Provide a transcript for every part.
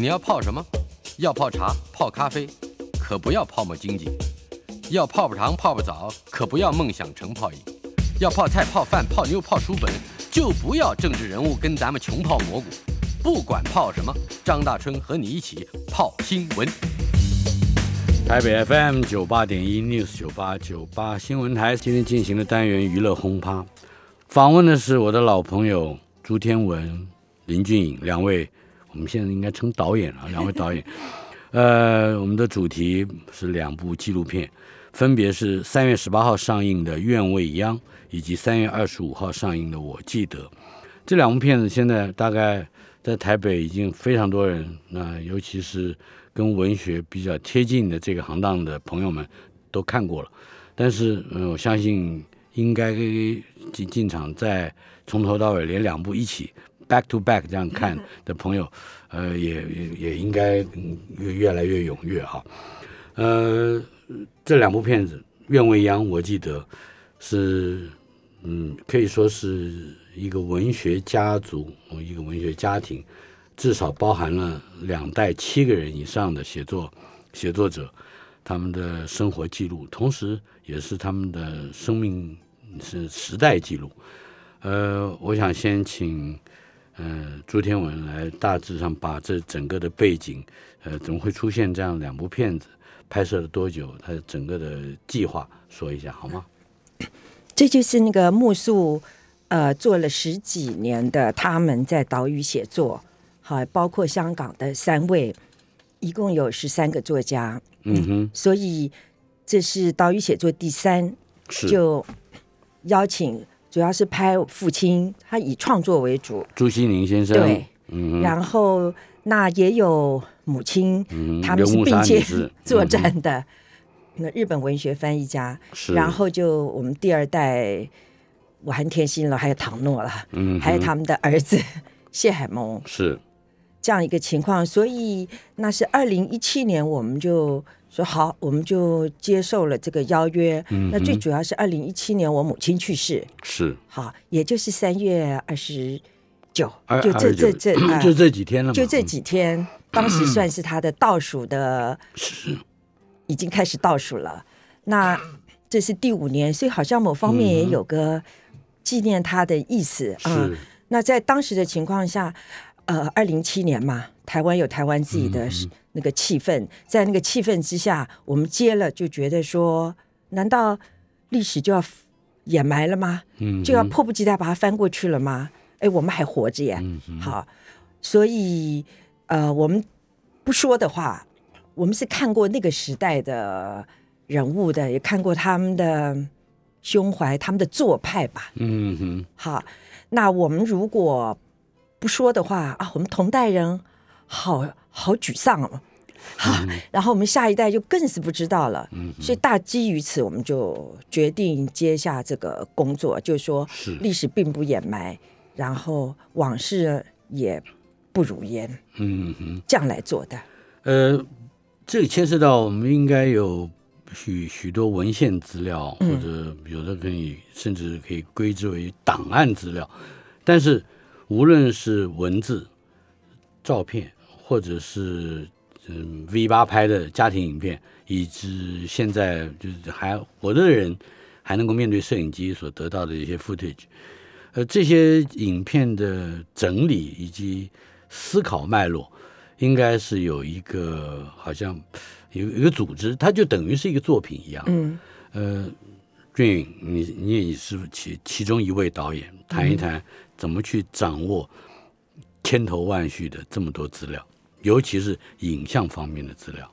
你要泡什么？要泡茶、泡咖啡，可不要泡沫经济；要泡泡糖、泡泡澡，可不要梦想成泡影；要泡菜、泡饭、泡妞、泡书本，就不要政治人物跟咱们穷泡蘑菇。不管泡什么，张大春和你一起泡新闻。台北 FM 九八点一 News 九八九八新闻台今天进行的单元娱乐轰趴，访问的是我的老朋友朱天文、林俊颖两位。我们现在应该称导演了，两位导演。呃，我们的主题是两部纪录片，分别是三月十八号上映的《愿未央》，以及三月二十五号上映的《我记得》。这两部片子现在大概在台北已经非常多人，那尤其是跟文学比较贴近的这个行当的朋友们都看过了。但是，嗯，我相信应该进进场再从头到尾连两部一起。Back to back 这样看的朋友，呃，也也也应该越越来越踊跃哈。呃，这两部片子《愿未央》，我记得是，嗯，可以说是一个文学家族，一个文学家庭，至少包含了两代七个人以上的写作写作者，他们的生活记录，同时也是他们的生命是时代记录。呃，我想先请。嗯，朱天文来大致上把这整个的背景，呃，怎么会出现这样两部片子，拍摄了多久，他整个的计划说一下好吗？这就是那个木素，呃，做了十几年的他们在岛屿写作，好，包括香港的三位，一共有十三个作家，嗯哼，所以这是岛屿写作第三，就邀请。主要是拍父亲，他以创作为主。朱西宁先生对，嗯，然后那也有母亲，他们是并肩 作战的那日本文学翻译家。然后就我们第二代，我还天心了，还有唐诺了，嗯，还有他们的儿子 谢海萌，是这样一个情况。所以那是二零一七年，我们就。说好，我们就接受了这个邀约。那最主要是二零一七年我母亲去世，是好，也就是三月二十九，就这这这就这几天了，就这几天，当时算是他的倒数的，是已经开始倒数了。那这是第五年，所以好像某方面也有个纪念他的意思啊。那在当时的情况下，呃，二零七年嘛，台湾有台湾自己的。那个气氛，在那个气氛之下，我们接了就觉得说，难道历史就要掩埋了吗？嗯，就要迫不及待把它翻过去了吗？哎，我们还活着耶！好，所以呃，我们不说的话，我们是看过那个时代的人物的，也看过他们的胸怀、他们的做派吧。嗯哼，好，那我们如果不说的话啊，我们同代人好好沮丧哦。好，然后我们下一代就更是不知道了。嗯，所以大基于此，我们就决定接下这个工作，就是说，历史并不掩埋，然后往事也不如烟。嗯哼，这样来做的。呃，这里牵涉到我们应该有许许多文献资料，或者有的可以甚至可以归之为档案资料。但是无论是文字、照片，或者是嗯，V 八拍的家庭影片，以及现在就是还活着的人还能够面对摄影机所得到的一些 footage，呃，这些影片的整理以及思考脉络，应该是有一个好像有一个组织，它就等于是一个作品一样。嗯，呃，俊颖，你你也是其其中一位导演，谈一谈怎么去掌握千头万绪的这么多资料。尤其是影像方面的资料，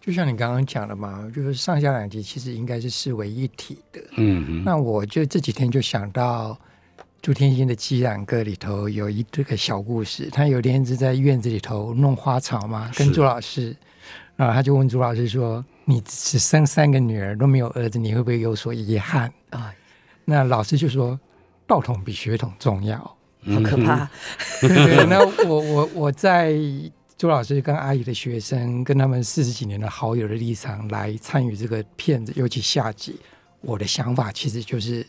就像你刚刚讲的嘛，就是上下两集其实应该是视为一体的。嗯，那我就这几天就想到朱天心的《鸡染歌》里头有一这个小故事，他有天是在院子里头弄花草嘛，跟朱老师，啊，他就问朱老师说：“你只生三个女儿都没有儿子，你会不会有所遗憾？”啊，那老师就说：“道统比血统重要。”好可怕。那我我我在。朱老师跟阿姨的学生，跟他们四十几年的好友的立场来参与这个片子，尤其下集，我的想法其实就是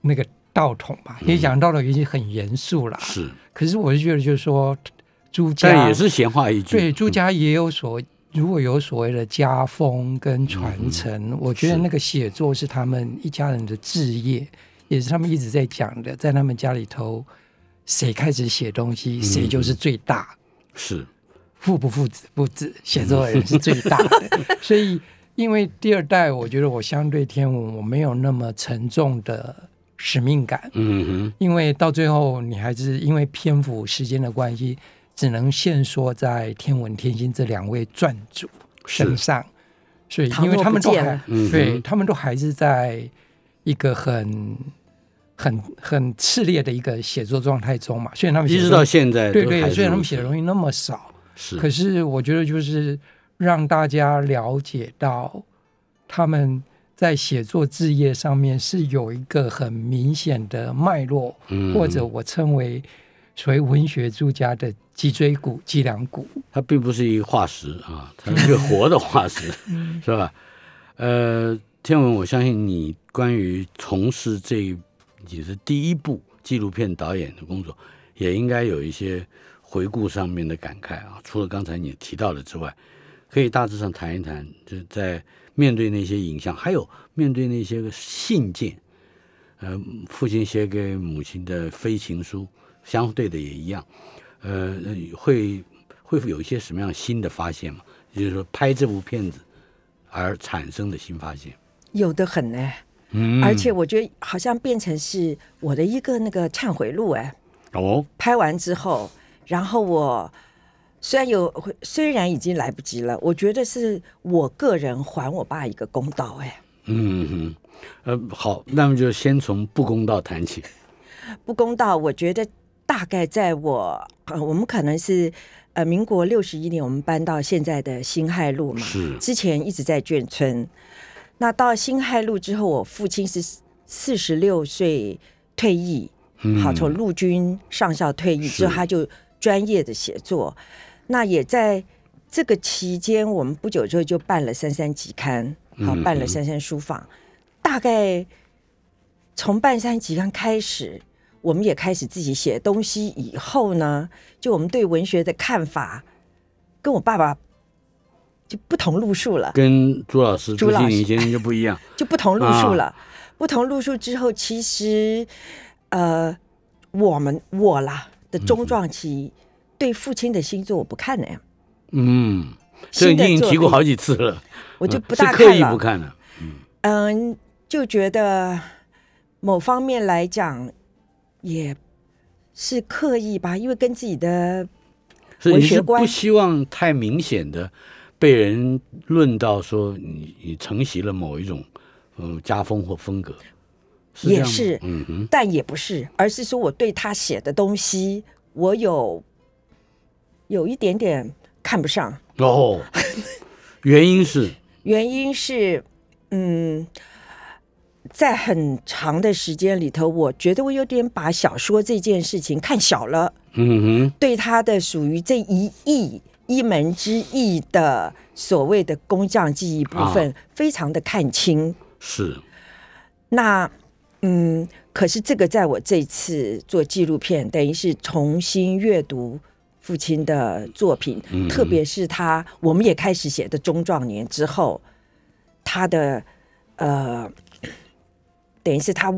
那个道统嘛。你讲道统已经很严肃了，是。可是我是觉得，就是说，朱家但也是闲话一句。对朱家也有所如果有所谓的家风跟传承，我觉得那个写作是他们一家人的志业，也是他们一直在讲的，在他们家里头，谁开始写东西，谁就是最大。是父不父子不子，写作的人是最大的。所以，因为第二代，我觉得我相对天文，我没有那么沉重的使命感，嗯哼，因为到最后，你还是因为篇幅时间的关系，只能限缩在天文天星这两位撰主身上。所以，因为他们都还嗯对他们都还是在一个很。很很炽烈的一个写作状态中嘛，虽然他们写一直到现在对对，虽然他们写的东西那么少，是，可是我觉得就是让大家了解到他们在写作置业上面是有一个很明显的脉络，嗯或者我称为所谓文学作家的脊椎骨、脊梁骨。它并不是一个化石啊，它是一个活的化石，是吧？呃，天文，我相信你关于从事这一也是第一部纪录片导演的工作，也应该有一些回顾上面的感慨啊。除了刚才你提到的之外，可以大致上谈一谈，就是在面对那些影像，还有面对那些个信件，呃，父亲写给母亲的飞情书，相对的也一样，呃，会会有一些什么样新的发现吗？也就是说，拍这部片子而产生的新发现。有的很呢、嗯。而且我觉得好像变成是我的一个那个忏悔录哎、哦，拍完之后，然后我虽然有虽然已经来不及了，我觉得是我个人还我爸一个公道哎、嗯哼，呃，好，那么就先从不公道谈起。不公道，我觉得大概在我呃，我们可能是呃，民国六十一年我们搬到现在的辛亥路嘛，是。之前一直在眷村。那到辛亥路之后，我父亲是四十六岁退役，嗯好，从陆军上校退役之后，他就专业的写作。那也在这个期间，我们不久之后就办了《三三集刊》，好，办了《三三书房》。大概从办《三集刊》开始，我们也开始自己写东西。以后呢，就我们对文学的看法，跟我爸爸就不同路数了。跟朱老师、朱朱老师庆林先生就不一样。就不同路数啊了。不同路数之后，其实呃，我们我啦的中壮期，对父亲的星座我不看呢、嗯，这新已经提过好几次了，我就嗯不大看是刻意不了。嗯，就觉得某方面来讲也是刻意吧，因为跟自己的文学观不希望太明显的被人论到说你你承袭了某一种嗯家风或风格，也是嗯哼，但也不是，而是说我对他写的东西，我有有一点点看不上。哦，原因是。原因是，嗯，在很长的时间里头，我觉得我有点把小说这件事情看小了，嗯哼，对他的属于这一艺一门之艺的所谓的工匠技艺部分，非常的看清。是。那嗯，可是这个在我这次做纪录片，等于是重新阅读父亲的作品，嗯。特别是他，我们也开始写的中壮年之后，他的呃，等于是他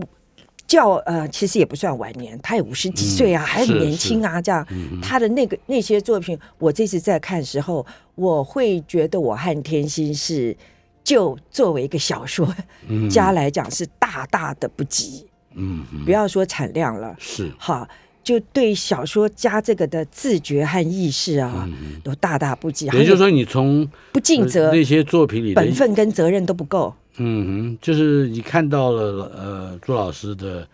较呃，其实也不算晚年，他也五十几岁啊，嗯还很是年轻啊，这样他的那个那些作品，我这次在看的时候，我会觉得我和天心是。就作为一个小说家来讲，是大大的不及。嗯，不要说产量了，是好，就对小说家这个的自觉和意识啊，都大大不及。也就是说你从不尽责呃，那些作品里本分跟责任都不够。嗯哼，就是你看到了呃朱老师的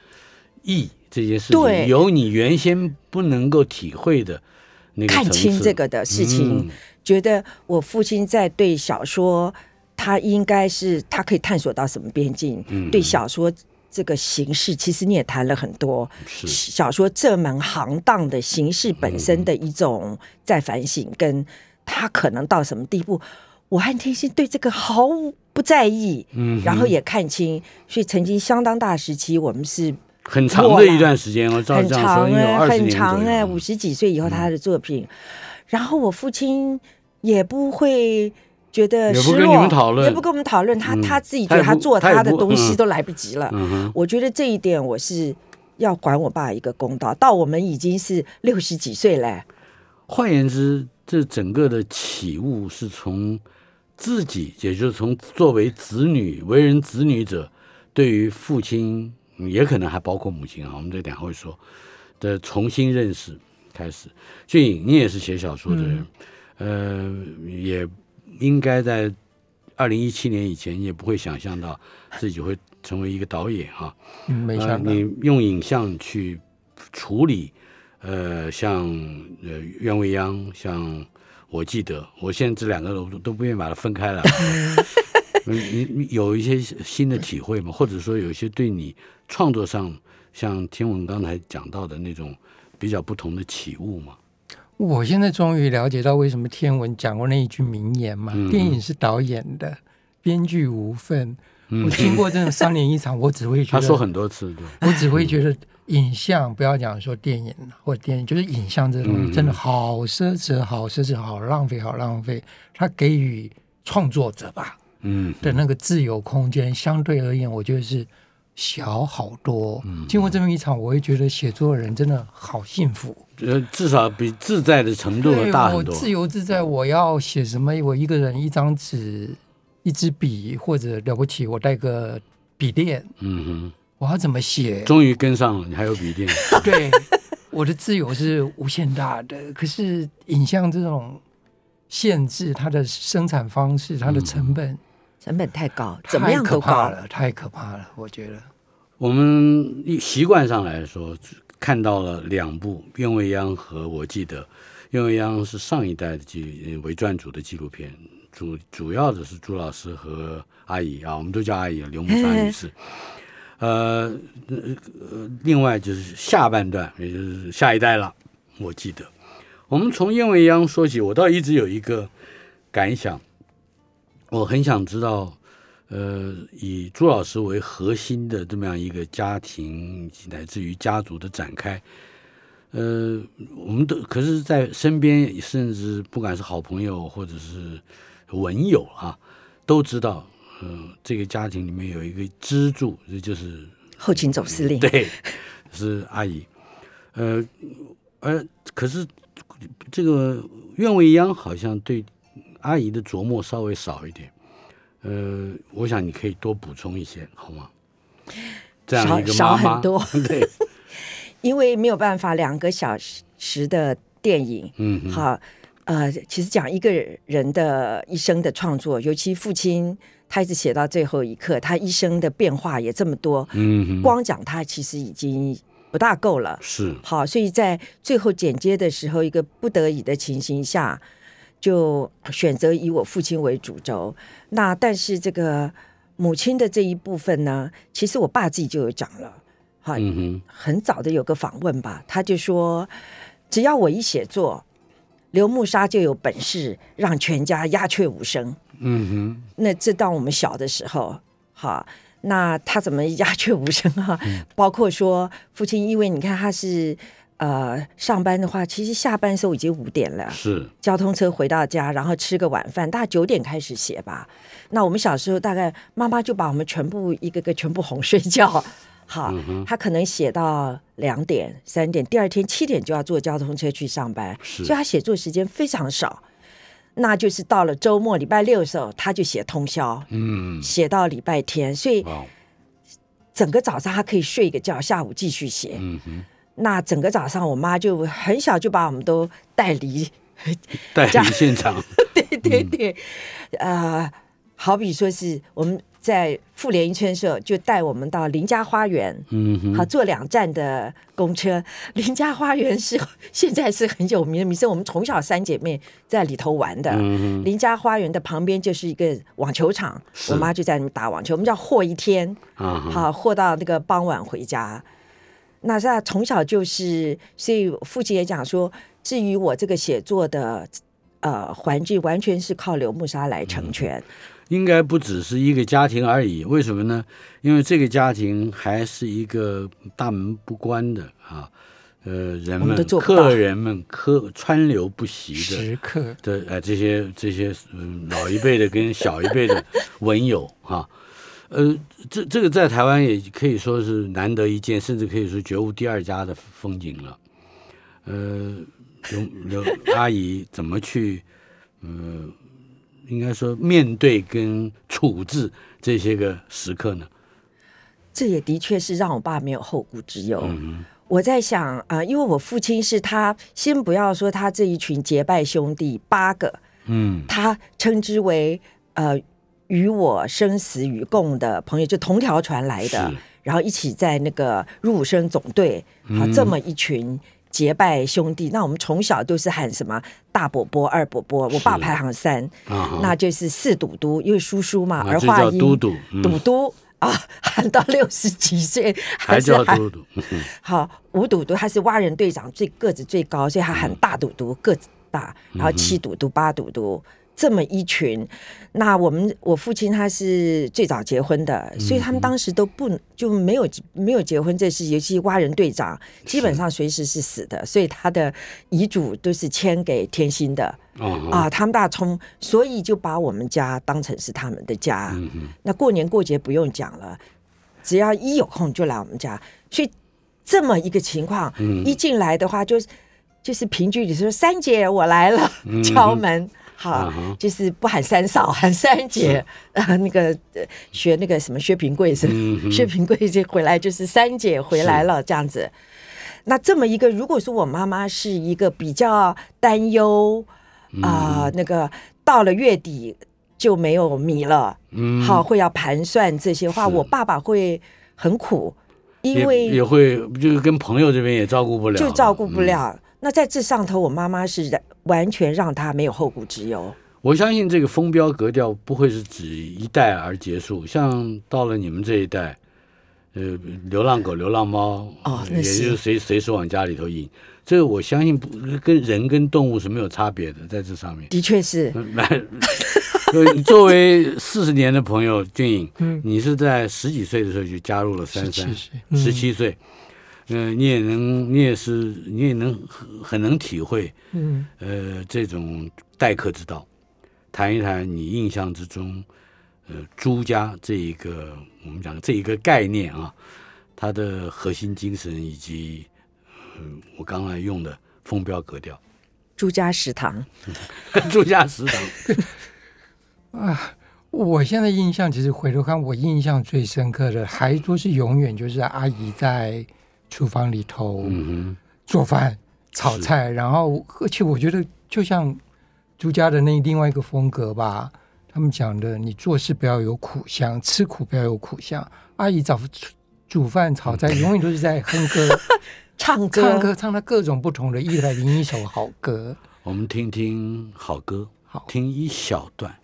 意这件事情，对有你原先不能够体会的那个看清这个的事情，嗯觉得我父亲在对小说，他应该是他可以探索到什么边境？嗯对小说这个形式，其实你也谈了很多。是。小说这门行当的形式本身的一种在反省，跟他可能到什么地步，我和天心对这个毫不在意，嗯然后也看清，所以曾经相当大时期，我们是很长的一段时间很长很长哎，五十几岁以后他的作品，然后我父亲也不会觉得失落，也不跟你们讨论也不跟我们讨论，他嗯他自己觉得他做他的东西嗯都来不及了。我觉得这一点我是要还我爸一个公道。到我们已经是六十几岁了，换言之，这整个的起悟是从自己，也就是从作为子女、为人子女者，对于父亲，嗯也可能还包括母亲啊，我们这两会说的重新认识开始。俊颖，你也是写小说的人，呃，也应该在二零一七年以前，也不会想象到自己会成为一个导演哈、嗯，没呃想到。你用影像去处理，呃，像呃袁未央，像我记得，我现在这两个都都不愿意把它分开了。嗯你你有一些新的体会吗？或者说有一些对你创作上，像天文刚才讲到的那种比较不同的起悟吗？我现在终于了解到为什么天文讲过那一句名言嘛，嗯。电影是导演的，编剧无份。嗯。我经过这种三年一场，我只会觉得，他说很多次，对，我只会觉得影像，不要讲说电影或电影，就是影像这东嗯。西真的好奢侈，好奢侈，好浪费，好浪费。它给予创作者吧嗯。的那个自由空间，相对而言，我觉得是小好多。嗯经过这么一场，我会觉得写作的人真的好幸福。呃，至少比自在的程度对大很多。我自由自在，我要写什么？我一个人一张纸、一支笔，或者了不起，我带个笔电，嗯哼我要怎么写，？终于跟上了，你还有笔电。对，我的自由是无限大的。可是影像这种限制，它的生产方式、它的成本，成本太高，怎么样都高。可怕了，太可怕了。我觉得，我们一习惯上来说，看到了两部《鸢未央》和我记得，《鸢未央》是上一代的纪呃为传主的纪录片，主主要的是朱老师和阿姨啊，我们都叫阿姨刘木莎女士。呃 呃，呃另外就是下半段，也就是下一代了。我记得，我们从《燕未央》说起，我倒一直有一个感想，我很想知道。呃，以朱老师为核心的这么样一个家庭，乃至于家族的展开，呃，我们都可是，在身边，甚至不管是好朋友或者是文友啊，都知道，呃，这个家庭里面有一个支柱，这就是后勤总司令，对，是阿姨。呃，而可是这个愿未央好像对阿姨的琢磨稍微少一点。呃，我想你可以多补充一些，好吗？这样一个少妈妈，少很多 对，因为没有办法两个小时的电影，嗯，好，呃，其实讲一个人的一生的创作，尤其父亲，他一直写到最后一刻，他一生的变化也这么多，嗯，光讲他其实已经不大够了。是，好，所以在最后剪接的时候，一个不得已的情形下，就选择以我父亲为主轴。那但是这个母亲的这一部分呢，其实我爸自己就有讲了，好，嗯哼，很早的有个访问吧，他就说，只要我一写作，刘木沙就有本事让全家鸦雀无声。嗯哼，那这到我们小的时候，哈，那他怎么鸦雀无声啊？包括说父亲，因为你看他是呃上班的话，其实下班的时候已经五点了，是，交通车回到家，然后吃个晚饭，大概九点开始写吧。那我们小时候大概妈妈就把我们全部一个个全部哄睡觉。好，嗯他可能写到两点、三点，第二天七点就要坐交通车去上班，是所以他写作时间非常少。那就是到了周末、礼拜六的时候，他就写通宵，嗯，写到礼拜天，所以，整个早上他可以睡一个觉，下午继续写。嗯哼，那整个早上，我妈就很小就把我们都带离带离现场，对对对，呃，好比说是我们在妇联一圈的时候，就带我们到林家花园，嗯哼，好坐两站的公车。林家花园是现在是很有名的名胜，我们从小三姐妹在里头玩的。嗯哼，林家花园的旁边就是一个网球场，是。我妈就在那边打网球，我们叫和一天，好和到那个傍晚回家。那是他从小就是，所以父亲也讲说，至于我这个写作的呃环境完全是靠刘木沙来成全。应该不只是一个家庭而已，为什么呢？因为这个家庭还是一个大门不关的啊，呃，人们客人们客川流不息的时刻的呃这些这些嗯老一辈的跟小一辈的文友哈，呃，这这个在台湾也可以说是难得一见，甚至可以说绝无第二家的风景了。呃，刘刘 阿姨怎么去嗯？应该说，面对跟处置这些个时刻呢，这也的确是让我爸没有后顾之忧。我在想啊，因为我父亲是他，先不要说他这一群结拜兄弟八个，嗯，他称之为呃与我生死与共的朋友，就同条船来的，然后一起在那个入伍生总队，好这么一群。结拜兄弟，那我们从小都是喊什么大伯伯、二伯伯，我爸排行三，那就是四赌督，因为叔叔嘛，儿化音，嘟嘟赌督啊，喊到六十几岁 还叫嘟嘟。好，五赌督他是蛙人队长，最个子最高，所以他喊大赌督，个子大，然后七赌督、八赌督。这么一群，那我们我父亲他是最早结婚的，所以他们当时都不就没有没有结婚这事，尤其蛙人队长基本上随时是死的，所以他的遗嘱都是签给天心的。啊，他们大冲，所以就把我们家当成是他们的家。那过年过节不用讲了，只要一有空就来我们家，所以这么一个情况，一进来的话就是就是平居里说三姐我来了，敲门。好，就是不喊三嫂，喊三姐。啊，那个学那个什么薛平贵是薛平贵这回来就是三姐回来了这样子。那这么一个，如果说我妈妈是一个比较担忧啊，那个到了月底就没有米了，嗯，好会要盘算这些话，我爸爸会很苦，因为也会就是跟朋友这边也照顾不了，就照顾不了。那在这上头，我妈妈是完全让他没有后顾之忧。我相信这个风标格调不会是指一代而结束，像到了你们这一代，呃，流浪狗、流浪猫，哦，也就是随随时往家里头引。这个我相信不跟人跟动物是没有差别的，在这上面的确是。作为四十年的朋友，俊颖，你是在十几岁的时候就加入了三三，十七岁。嗯，你也能，你也是，你也能很很能体会，嗯，呃，这种待客之道，谈一谈你印象之中，呃，朱家这一个我们讲这一个概念啊，它的核心精神以及，嗯，我刚才用的风标格调，朱家食堂，朱家食堂，啊，我现在印象其实回头看，我印象最深刻的还都是永远就是阿姨在。厨房里头做饭、炒菜，然后而且我觉得就像朱家的那另外一个风格吧，他们讲的，你做事不要有苦相，吃苦不要有苦相。阿姨早煮饭、炒菜，永远都是在哼歌、唱歌、唱歌，唱的各种不同的一百零一首好歌。我们听听好歌，好听一小段。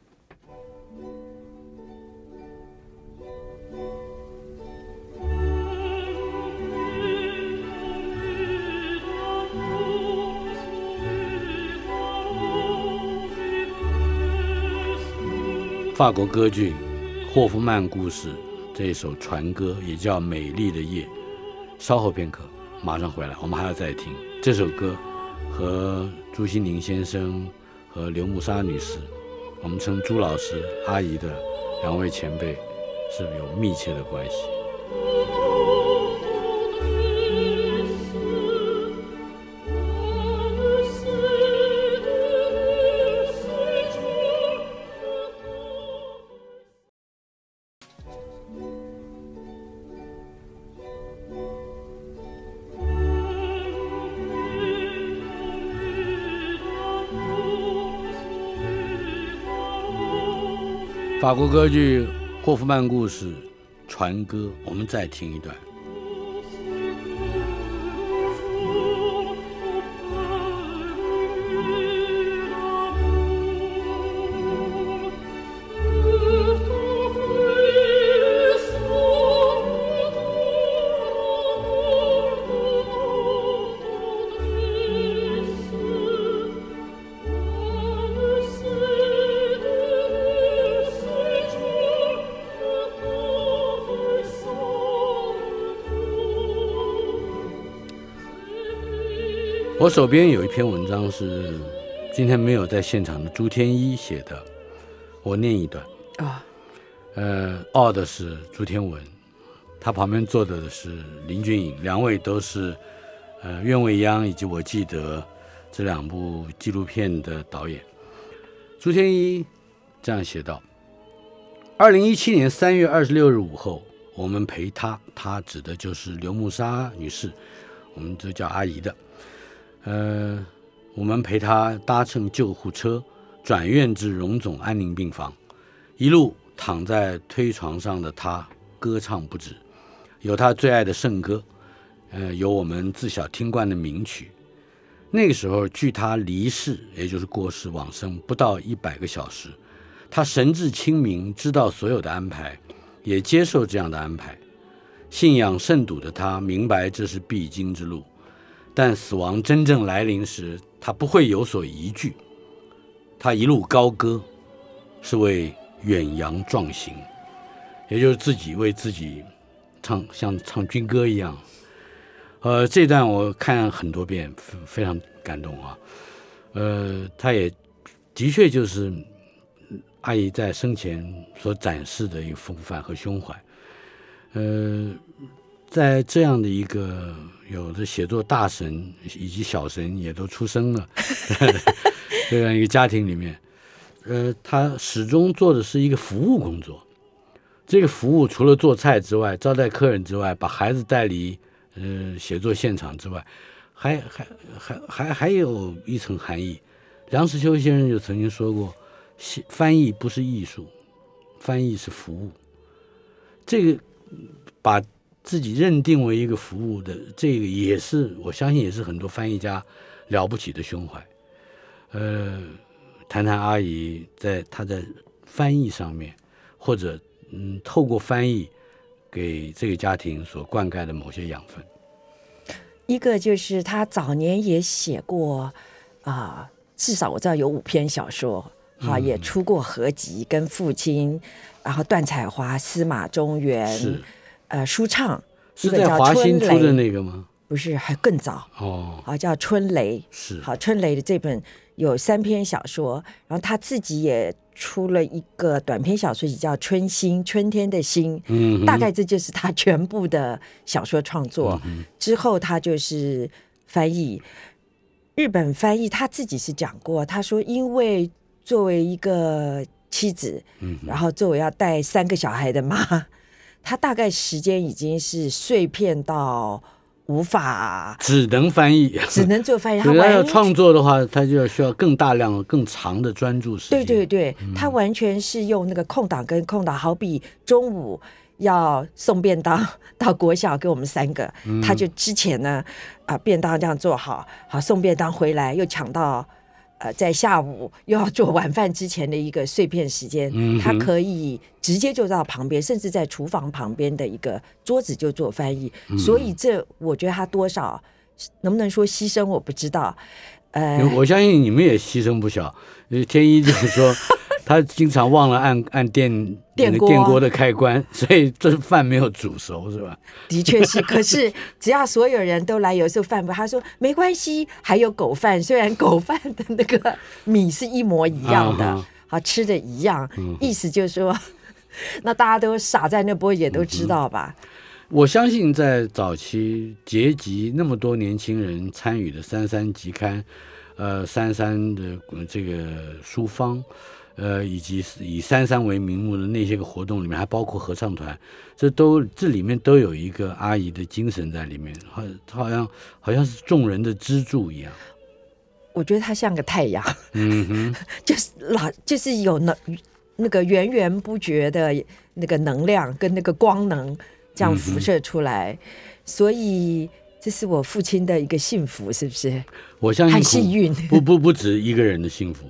法国歌剧霍夫曼故事这一首船歌也叫《美丽的夜》，稍后片刻，马上回来，我们还要再听这首歌，和朱心宁先生和刘木沙女士，我们称朱老师阿姨的两位前辈是有密切的关系。法国歌剧《霍夫曼故事》船歌，我们再听一段。我手边有一篇文章是今天没有在现场的朱天一写的，我念一段。啊，呃，傲的是朱天文，他旁边坐的是林俊颖，两位都是呃《愿未央》以及我记得这两部纪录片的导演。朱天一这样写道：二零一七年三月二十六日午后，我们陪她，她指的就是刘慕沙女士，我们都叫阿姨的。呃，我们陪他搭乘救护车转院至荣总安宁病房。一路躺在推床上的他歌唱不止，有他最爱的圣歌，呃，有我们自小听惯的名曲。那个时候，距他离世，也就是过世往生不到一百个小时，他神志清明，知道所有的安排，也接受这样的安排。信仰甚笃的他，明白这是必经之路，但死亡真正来临时，他不会有所疑惧。他一路高歌，是为。远洋壮行，也就是自己为自己唱，像唱军歌一样。呃，这段我看很多遍，非常感动啊。呃，他也的确就是阿姨在生前所展示的一个风范和胸怀。呃，在这样的一个有的写作大神以及小神也都出生了 这样一个家庭里面。呃，他始终做的是一个服务工作。这个服务除了做菜之外，招待客人之外，把孩子带离呃写作现场之外，还还还还还有一层含义。梁实秋先生就曾经说过，翻译不是艺术，翻译是服务。这个把自己认定为一个服务的，这个也是我相信也是很多翻译家了不起的胸怀。呃。谈谈阿姨在她的翻译上面，或者嗯，透过翻译给这个家庭所灌溉的某些养分。一个就是他早年也写过啊，至少我知道有五篇小说，哈，也出过合集，跟父亲，然后段彩华、司马中原，呃，舒畅，是在华新出的那个吗？不是，还更早哦，好叫春雷，是好春雷的这本。有三篇小说，然后他自己也出了一个短篇小说集，叫《春心》，春天的心。嗯，大概这就是他全部的小说创作。之后他就是翻译日本翻译，他自己是讲过，他说因为作为一个妻子，嗯，然后作为要带三个小孩的妈，他大概时间已经是碎片到。无法，只能翻译，只能做翻译。他要创作的话，他就要需要更大量、更长的专注时间。对对对，他完全是用那个空档跟空档，好比中午要送便当到国小给我们三个，他就之前呢啊便当这样做好，好送便当回来又抢到。呃，在下午又要做晚饭之前的一个碎片时间，他可以直接就到旁边，甚至在厨房旁边的一个桌子就做翻译。所以这我觉得他多少能不能说牺牲，我不知道。呃，我相信你们也牺牲不小。天一就是说。他经常忘了按按电电锅电锅的开关，所以这饭没有煮熟，是吧？的确是，可是只要所有人都来，有时候饭不，他说没关系，还有狗饭，虽然狗饭的那个米是一模一样的，好吃的一样，意思就是说，那大家都傻在那波也都知道吧？我相信在早期结集那么多年轻人参与的《三三集刊》，呃，三三的这个书方。呃，以及以三三为名目的那些个活动里面，还包括合唱团，这都这里面都有一个阿姨的精神在里面，好，好像好像是众人的支柱一样。我觉得她像个太阳，嗯哼，就是老就是有能那个源源不绝的那个能量跟那个光能这样辐射出来，所以这是我父亲的一个幸福，是不是？我相信，很幸运，不不不止一个人的幸福。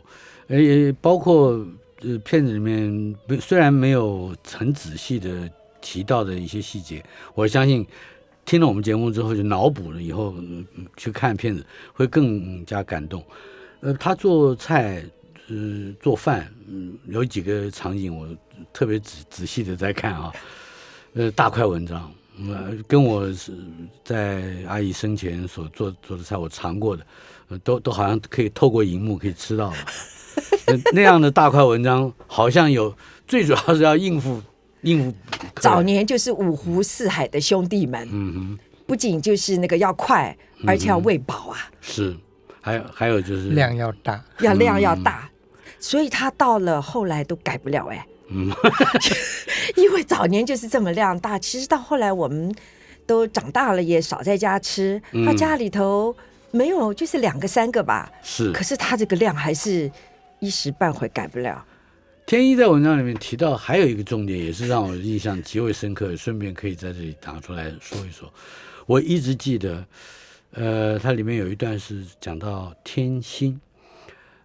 呃，包括呃，片子里面虽然没有很仔细的提到的一些细节，我相信听了我们节目之后就脑补了，以后去看片子会更加感动。呃，他做菜，呃，做饭，嗯，有几个场景我特别仔仔细的在看啊，呃，大块文章，嗯，跟我是在阿姨生前所做做的菜，我尝过的，都都好像可以透过荧幕可以吃到了。那那样的大块文章，好像有，最主要是要应付 应付早年就是五湖四海的兄弟们，嗯哼，不仅就是那个要快，而且要喂饱啊，是，还有还有就是量要大，要量要大，所以他到了后来都改不了哎、嗯。因为早年就是这么量大，其实到后来我们都长大了，也少在家吃，嗯。他家里头没有就是两个三个吧，是。可是他这个量还是一时半会改不了。天一在文章里面提到还有一个重点，也是让我印象极为深刻，顺便可以在这里拿出来说一说。我一直记得，呃，它里面有一段是讲到天心，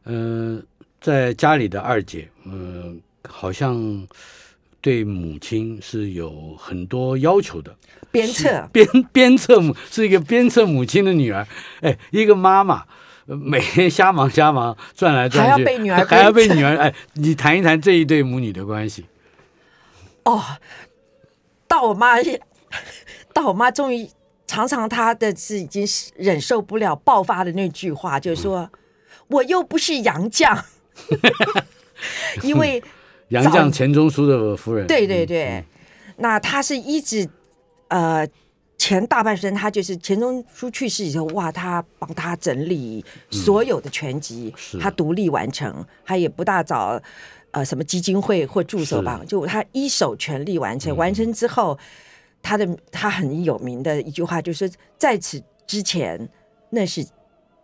呃，在家里的二姐，呃，好像对母亲是有很多要求的，鞭策鞭鞭策母是一个鞭策母亲的女儿，哎，一个妈妈。呃每天瞎忙瞎忙，转来转去，还要被女儿还要被女儿。哎，你谈一谈这一对母女的关系。哦，到我妈，到我妈终于常常她的是已经忍受不了爆发的那句话，就是说、我又不是杨绛，因为 杨早绛钱钟书的夫人，对对嗯对，那她是一直呃。前大半生，他就是钱钟书去世以后，哇，他帮他整理所有的全集，嗯是。她独立完成，他也不大找呃什么基金会或助手帮，就他一手全力完嗯。成。完成之后，他的他很有名的一句话就是：在此之前那是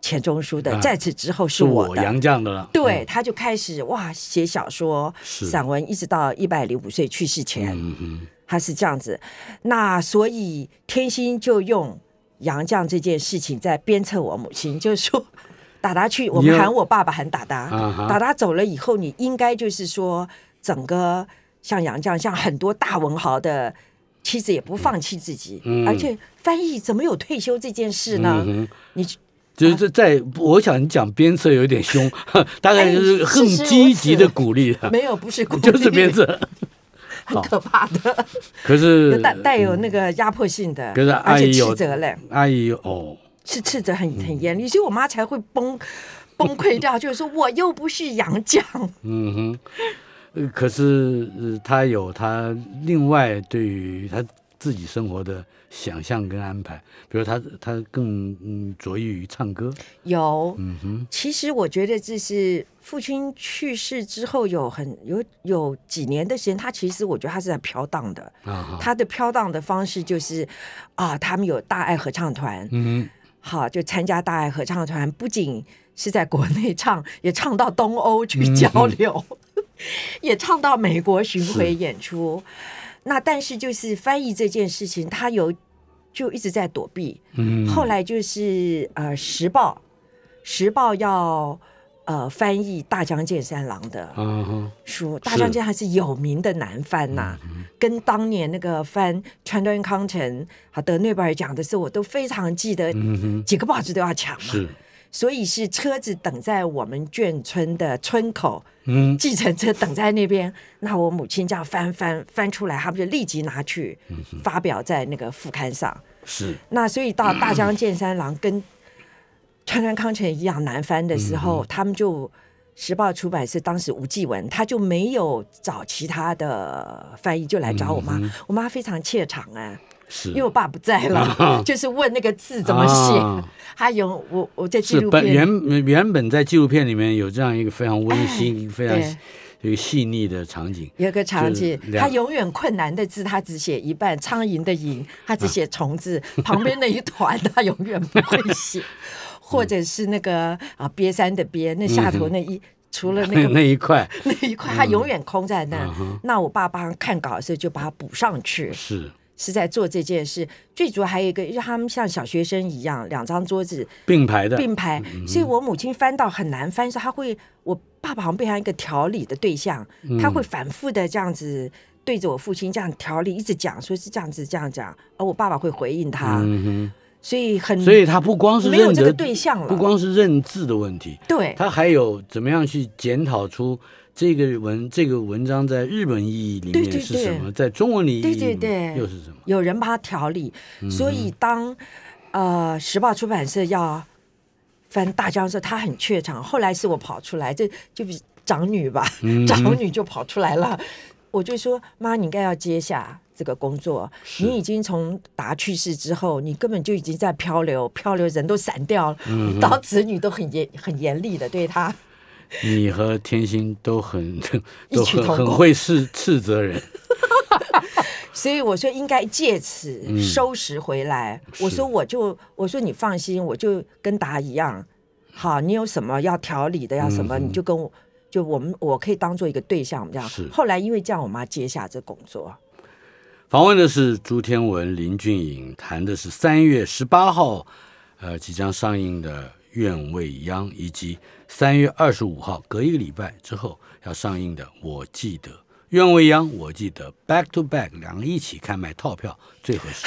钱钟书的，啊在此之后是是我我的。杨绛的了。对，他就开始哇写小说、散文，一直到一百零五岁去世前，嗯嗯他是这样子。那所以天心就用杨绛这件事情在鞭策我母亲，就是说。达达去，我们喊我爸爸喊达达。啊哈达达走了以后，你应该就是说，整个像杨绛，像很多大文豪的妻子也不放弃自己，嗯而且翻译怎么有退休这件事呢？嗯你就是在，我想你讲鞭策有点凶，大概就是哎更事实如积极的鼓励的，没有不是鼓就是鞭策。很可怕的。可是带带有那个压迫性的，可是阿姨有斥责嘞，阿姨哦，是斥责很很严厉，所以我妈才会崩崩溃掉，就是说我又不是杨绛，嗯哼，呃可是呃他有他另外对于他自己生活的想象跟安排，比如他他更嗯着意于唱歌，有。嗯哼，其实我觉得这是父亲去世之后有很有有几年的时间，他其实我觉得他是在飘荡的。啊哈，他的飘荡的方式就是啊，他们有大爱合唱团，嗯好就参加大爱合唱团，不仅是在国内唱，也唱到东欧去交流，也唱到美国巡回演出。那但是就是翻译这件事情，他有就一直在躲避。嗯，后来就是呃，《时报》，《时报》要呃翻译大江健三郎的书，大江健还是有名的难翻呐、跟当年那个翻川端康成啊得诺贝尔奖的时候，我都非常记得，几个报纸都要抢嘛。是，所以是车子等在我们眷村的村口，嗯计程车等在那边。那我母亲这样翻翻翻出来，他们就立即拿去嗯发表在那个副刊上。是，那所以到大江健三郎跟川端康成一样难翻的时嗯候，他们就时报出版社当时吴继文，他就没有找其他的翻译，就来找我妈。嗯我妈非常怯场啊，是，因为我爸不在了，就是问那个字怎么写。啊他有我我在纪录片原原本在纪录片里面有这样一个非常温馨、非常对。一个细腻的场景，有个场景他永远困难的字，他只写一半，苍蝇的蝇，他只写虫字，旁边那一团他永远不会写，或者是那个啊瘪山的瘪，那下头那一、除了那那 个那一块那一块，他永远空在那。嗯那我爸帮他看稿的时候就把它补上去，是是在做这件事。最主要还有一个，因为他们像小学生一样，两张桌子并排的，并排，所以我母亲翻到很难翻，是她会，我爸爸好像变成一个调理的对象，他会反复的这样子对着我父亲这样调理，一直讲说是这样子这样讲，而我爸爸会回应他，嗯所以很，所以他不光是认没有这个对象了，不光是认字的问题，对他还有怎么样去检讨出这个文这个文章在日本意义里面是什么？对在中文里意义对对对又是什么？有人帮他调理，所以当呃时报出版社要翻大江的时候，他很怯场。后来是我跑出来，这就比长女吧，嗯长女就跑出来了。我就说妈，你应该要接下这个工作。你已经从达去世之后，你根本就已经在漂流，漂流人都散掉了。嗯当子女都很严很严厉的对他。你和天心都很 都很很会斥斥责人，所以我说应该借此嗯。收拾回来。我说我就我说你放心，我就跟达一样，好，你有什么要调理的，要什么、嗯你就跟我就我们我可以当做一个对象我们这样。是。后来因为这样，我妈接下这工作。访问的是朱天文、林俊颖，谈的是三月十八号，呃，即将上映的《愿未央》，以及三月二十五号，隔一个礼拜之后要上映的《我记得》。《愿未央》，我记得 back to back，两个一起看买套票最合适。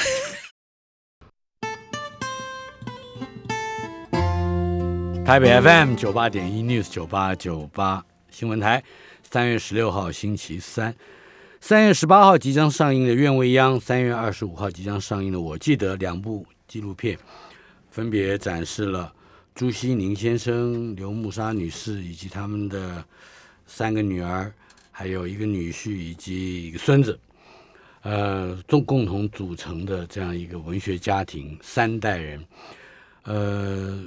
台北 FM 九八点一 News 九八九八新闻台，三月十六号星期三。三月十八号即将上映的《愿未央》，三月二十五号即将上映的《我记得》两部纪录片，分别展示了朱西宁先生、刘慕沙女士以及他们的三个女儿，还有一个女婿以及一个孙子，呃，共共同组成的这样一个文学家庭，三代人，呃，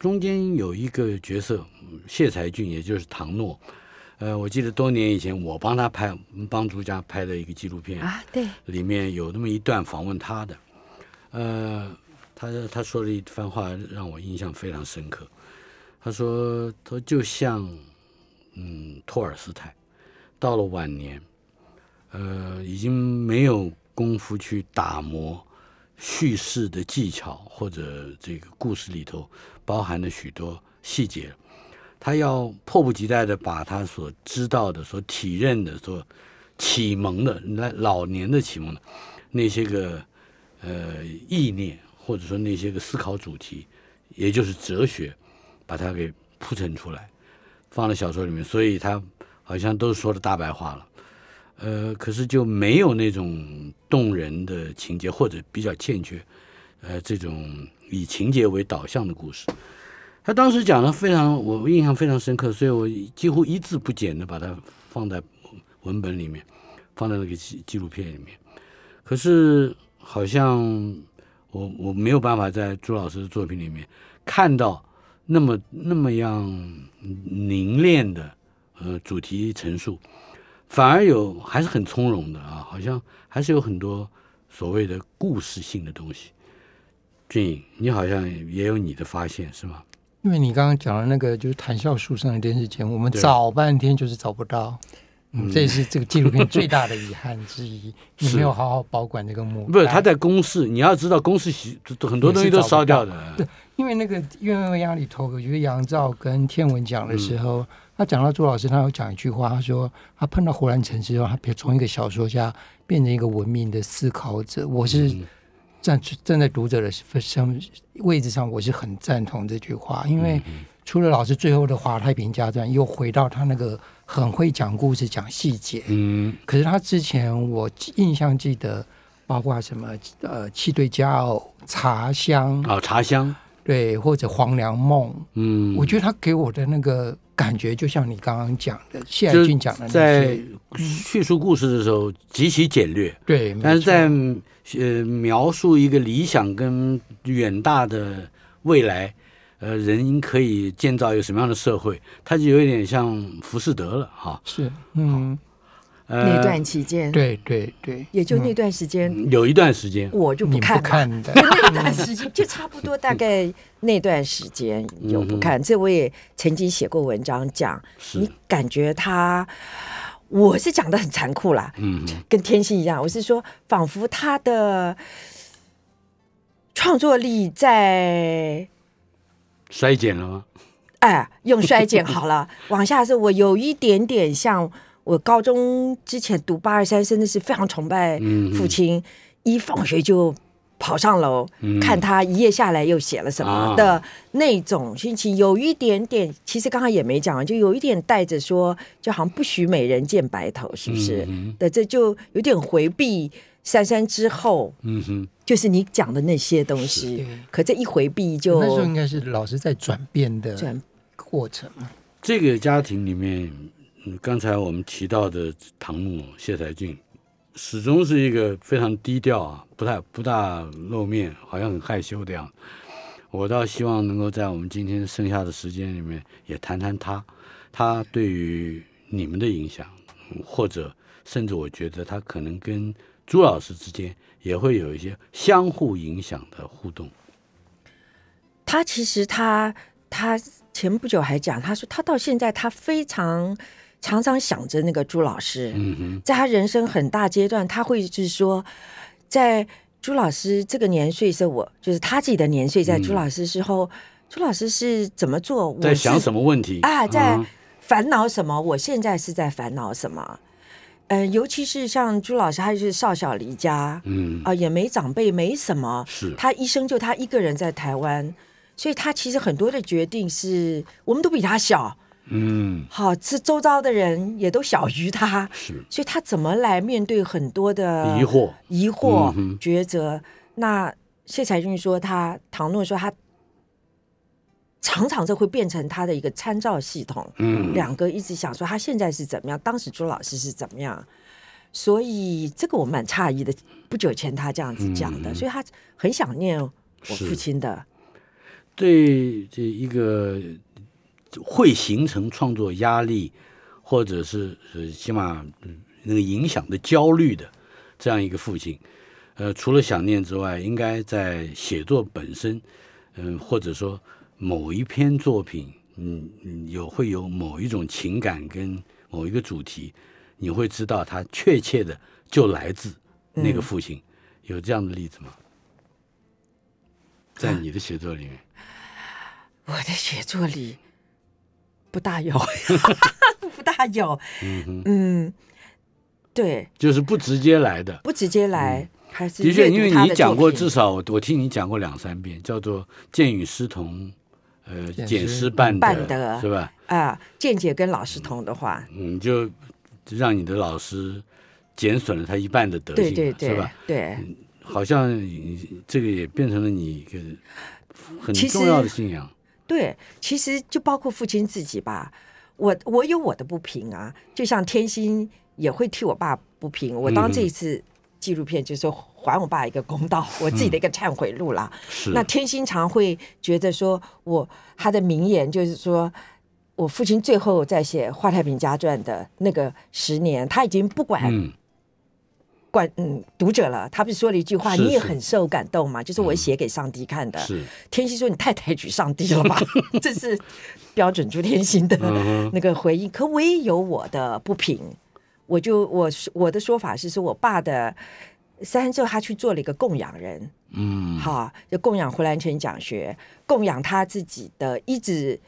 中间有一个角色嗯谢才俊，也就是唐诺。呃，我记得多年以前我帮他拍，帮朱家拍的一个纪录片，啊，对，里面有那么一段访问他的，呃，他他说了一番话让我印象非常深刻。他说，他说就像嗯托尔斯泰，到了晚年，呃，已经没有功夫去打磨叙事的技巧或者这个故事里头包含的许多细节。他要迫不及待的把他所知道的、所体认的、所启蒙的、那老年的启蒙的那些个呃意念，或者说那些个思考主题，也就是哲学，把它给铺陈出来，放在小说里面，所以他好像都说的大白话了。呃，可是就没有那种动人的情节，或者比较欠缺，呃，这种以情节为导向的故事。他当时讲的非常，我印象非常深刻，所以我几乎一字不减的把它放在文本里面，放在那个纪纪录片里面。可是好像我我没有办法在朱老师的作品里面看到那么那么样凝练的呃主题陈述，反而有还是很从容的啊，好像还是有很多所谓的故事性的东西。俊颖，你好像也有你的发现是吗？因为你刚刚讲的那个就是谈笑书上的电视节目，我们找半天就是找不到，这也是这个纪录片最大的遗憾之一，你没有好好保管这个幕。不是，他在公示，你要知道公示席很多东西都烧掉的。对因为那个《愿未央》里头，我觉得杨照跟天文讲的时嗯。候，他讲到朱老师，他有讲一句话，他说他碰到胡兰成之后，他从一个小说家变成一个文明的思考者。我是嗯。站站在读者的身位置上，我是很赞同这句话，因为除了老师最后的华太平家传，又回到他那个很会讲故事、讲细节。嗯。可是他之前我印象记得，包括什么呃七对佳偶、茶香，啊，茶香，对，或者黄粱梦，嗯，我觉得他给我的那个感觉，就像你刚刚讲的，谢就是海俊讲的那在些，叙述故事的时候极其简略，对，没但是在呃描述一个理想跟远大的未来，呃，人可以建造一个什么样的社会，它就有一点像浮士德了哈。是嗯，呃，那段期间，，对对对，也就那嗯段时间，有一段时间，我就。不看的，那段时间就差不多，大概那段时间有不看，这我也曾经写过文章讲，你感觉他，我是讲的很残酷啦，嗯哼。跟天心一样，我是说，仿佛他的创作力在衰减了吗？哎用衰减好了，往下是我有一点点像我高中之前读八二三，真的是非常崇拜嗯父亲，一放学就跑上楼、嗯看他一夜下来又写了什么啊的那种心情，有一点点，其实刚刚也没讲完，就有一点带着说，就好像不许美人见白头，是不是？嗯的，这就有点回避珊珊之后，嗯哼，就是你讲的那些东西。可这一回避就那时候应该是老师在转变的转过程。这个家庭里面，嗯刚才我们提到的唐木谢才俊，始终是一个非常低调啊，不太不大露面，好像很害羞的样子。我倒希望能够在我们今天剩下的时间里面，也谈谈他，他对于你们的影响，嗯或者甚至我觉得他可能跟朱老师之间也会有一些相互影响的互动。他其实他他前不久还讲，他说他到现在他非常常常想着那个朱老师，嗯哼，在他人生很大阶段，他会就是说，在朱老师这个年岁是我就是他自己的年岁，在朱老师之后，朱老师是怎么做，我在想什么问题啊，在嗯烦恼什么？我现在是在烦恼什么？嗯、尤其是像朱老师，他就是少小离家，嗯。啊、也没长辈，没什么，是。他一生就他一个人在台湾，所以他其实很多的决定是我们都比他小，嗯。好，这周遭的人也都小于他，是。所以他怎么来面对很多的疑惑，疑惑、嗯抉择？那谢才俊说他，唐诺说他常常这会变成他的一个参照系统，嗯两个一直想说他现在是怎么样，当时朱老师是怎么样，所以这个我蛮诧异的。不久前他这样子讲的，嗯所以他很想念我父亲的。对这一个会形成创作压力，或者是呃起码嗯那个影响的焦虑的这样一个父亲，呃，除了想念之外，应该在写作本身，嗯、或者说某一篇作品，嗯嗯，有会有某一种情感跟某一个主题，你会知道它确切的就来自那个父亲，有这样的例子吗？在你的写作里面。我的写作里不大有，不大有。嗯，嗯，对，就是不直接来的。不直接来，还是的确，因为你讲过，至少我我听你讲过两三遍，叫做“见与师同”，呃，见简师师办办得是吧？啊，见解跟老师同的话，你，就让你的老师减损了他一半的德行嘛，对对对是吧？对，好像这个也变成了你一个很重要的信仰。对，其实就包括父亲自己吧，我我有我的不平啊，就像天心也会替我爸不平。我当这一次纪录片就是说还我爸一个公道，我自己的一个忏悔录啦。是那天心常会觉得说我他的名言就是说。我父亲最后在写《华太平家传》的那个十年，他已经不管嗯，管嗯读者了。他不是说了一句话，是你也很受感动嘛？就是我写给上帝看的。是天心说：“你太抬举上帝了吧？” 这是标准朱天心的那个回应。可我也有我的不平，我就我我的说法是说，我爸的三之后，他去做了一个供养人，嗯，好，就供养胡兰成讲学，供养他自己的一直。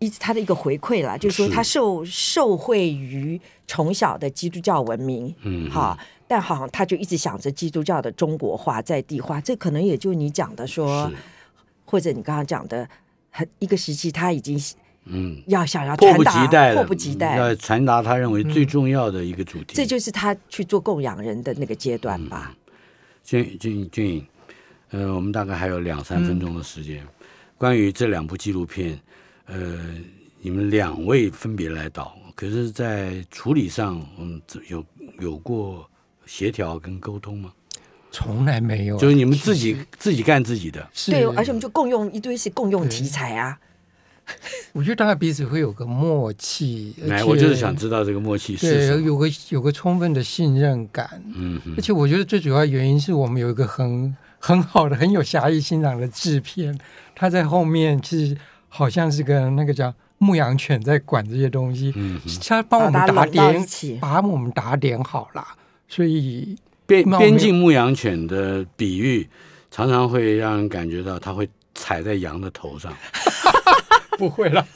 一直他的一个回馈啦，就是说他受受惠于从小的基督教文明，嗯好，但好像他就一直想着基督教的中国化、在地化，这可能也就你讲的说，或者你刚刚讲的，很一个时期他已经嗯，要想要迫不传达，及待，迫不及待，要传达他认为最重要的一个主题。这就是他去做供养人的那个阶段吧。俊俊俊颖，呃，我们大概还有两三分钟的时间。关于这两部纪录片，呃，你们两位分别来导，可是，在处理上，嗯，有有过协调跟沟通吗？从来没有啊，就是你们自己自己干自己的，对，而且我们就共用一堆是共用题材啊。我觉得大家彼此会有个默契，来，我就是想知道这个默契是什对，么。有个有个充分的信任感，嗯哼。而且我觉得最主要原因是我们有一个很很好的、很有侠义欣赏的制片，他在后面其实好像是个那个叫牧羊犬在管这些东西，嗯，他帮我们打点，把我们打点好了，所以边边境牧羊犬的比喻，常常会让人感觉到它会踩在羊的头上。不会了。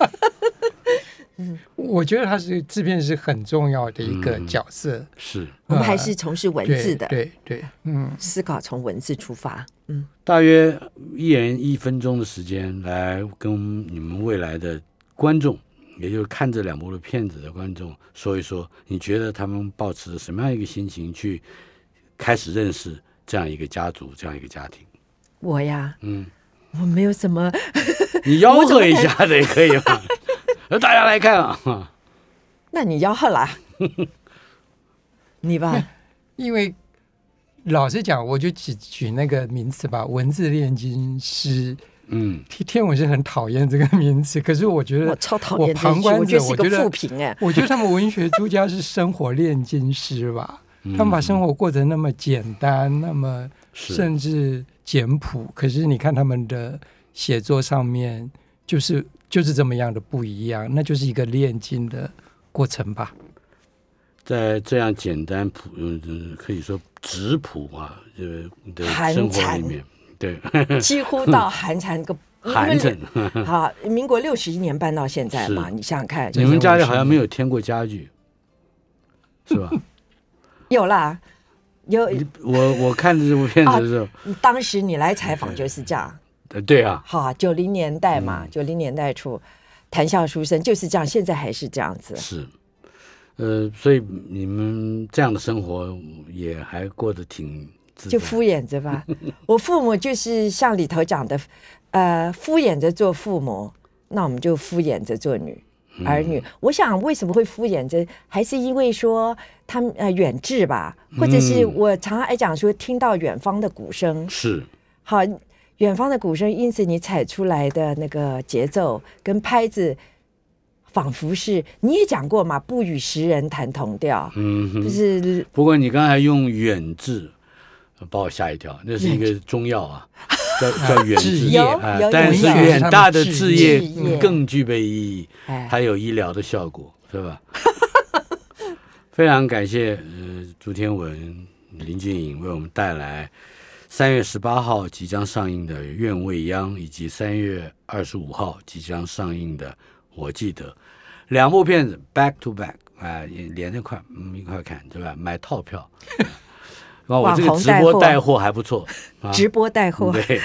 我觉得他是制片是很重要的一个嗯角色，是我们还是从事文字的，对对对，嗯，思考从文字出发。嗯，大约一人一分钟的时间来跟你们未来的观众，也就是看这两部的片子的观众说一说，你觉得他们抱持着什么样一个心情去开始认识这样一个家族、这样一个家庭？我呀，嗯，我没有什么，你吆喝一下子也可以嘛，让 大家来看啊。那你吆喝啦，你吧，因为老实讲，我就只举那个名词吧，文字炼金师。嗯，天天文是很讨厌这个名词，可是我觉得我超讨厌我，旁观者，我觉得是个我觉得负评哎。我觉得他们文学作家是生活炼金师吧，嗯他们把生活过得那么简单，那么甚至简朴，可是你看他们的写作上面，就是就是这么样的不一样，那就是一个炼金的过程吧。在这样简单朴，嗯，可以说质朴啊，呃的寒生活蝉里面，对，几乎到寒蝉个寒碜。好，民国六十一年搬到现在嘛，你想想看，你们家里好像没有添过家具，是吧？有啦，有。我我看这部片子的时候，当时你来采访就是这样，呃，对啊，好，九零年代嘛，嗯。九零年代初，谈笑书生就是这样，现在还是这样子。是，呃，所以你们这样的生活也还过得挺自，就敷衍着吧。我父母就是像里头讲的，呃，敷衍着做父母，那我们就敷衍着做女儿女。我想为什么会敷衍着，还是因为说他们呃远志吧，或者是嗯。我常常爱讲说听到远方的鼓声，是。好，远方的鼓声，因此你踩出来的那个节奏跟拍子。仿佛是你也讲过嘛，不与时人谈同调，嗯哼。是不过你刚才用远志，呃把我吓一跳，那是一个中药啊，叫叫远志啊但是有远大的志志业业更具备意义，哎，还有医疗的效果，是吧？非常感谢呃朱天文、林俊颖为我们带来三月十八号即将上映的《愿未央》，以及三月二十五号即将上映的《我记得》两部片子 back to back 啊、也连着看，嗯，一块看，对吧？买套票。哇，我这个直播带货还不错啊，直播带货，对，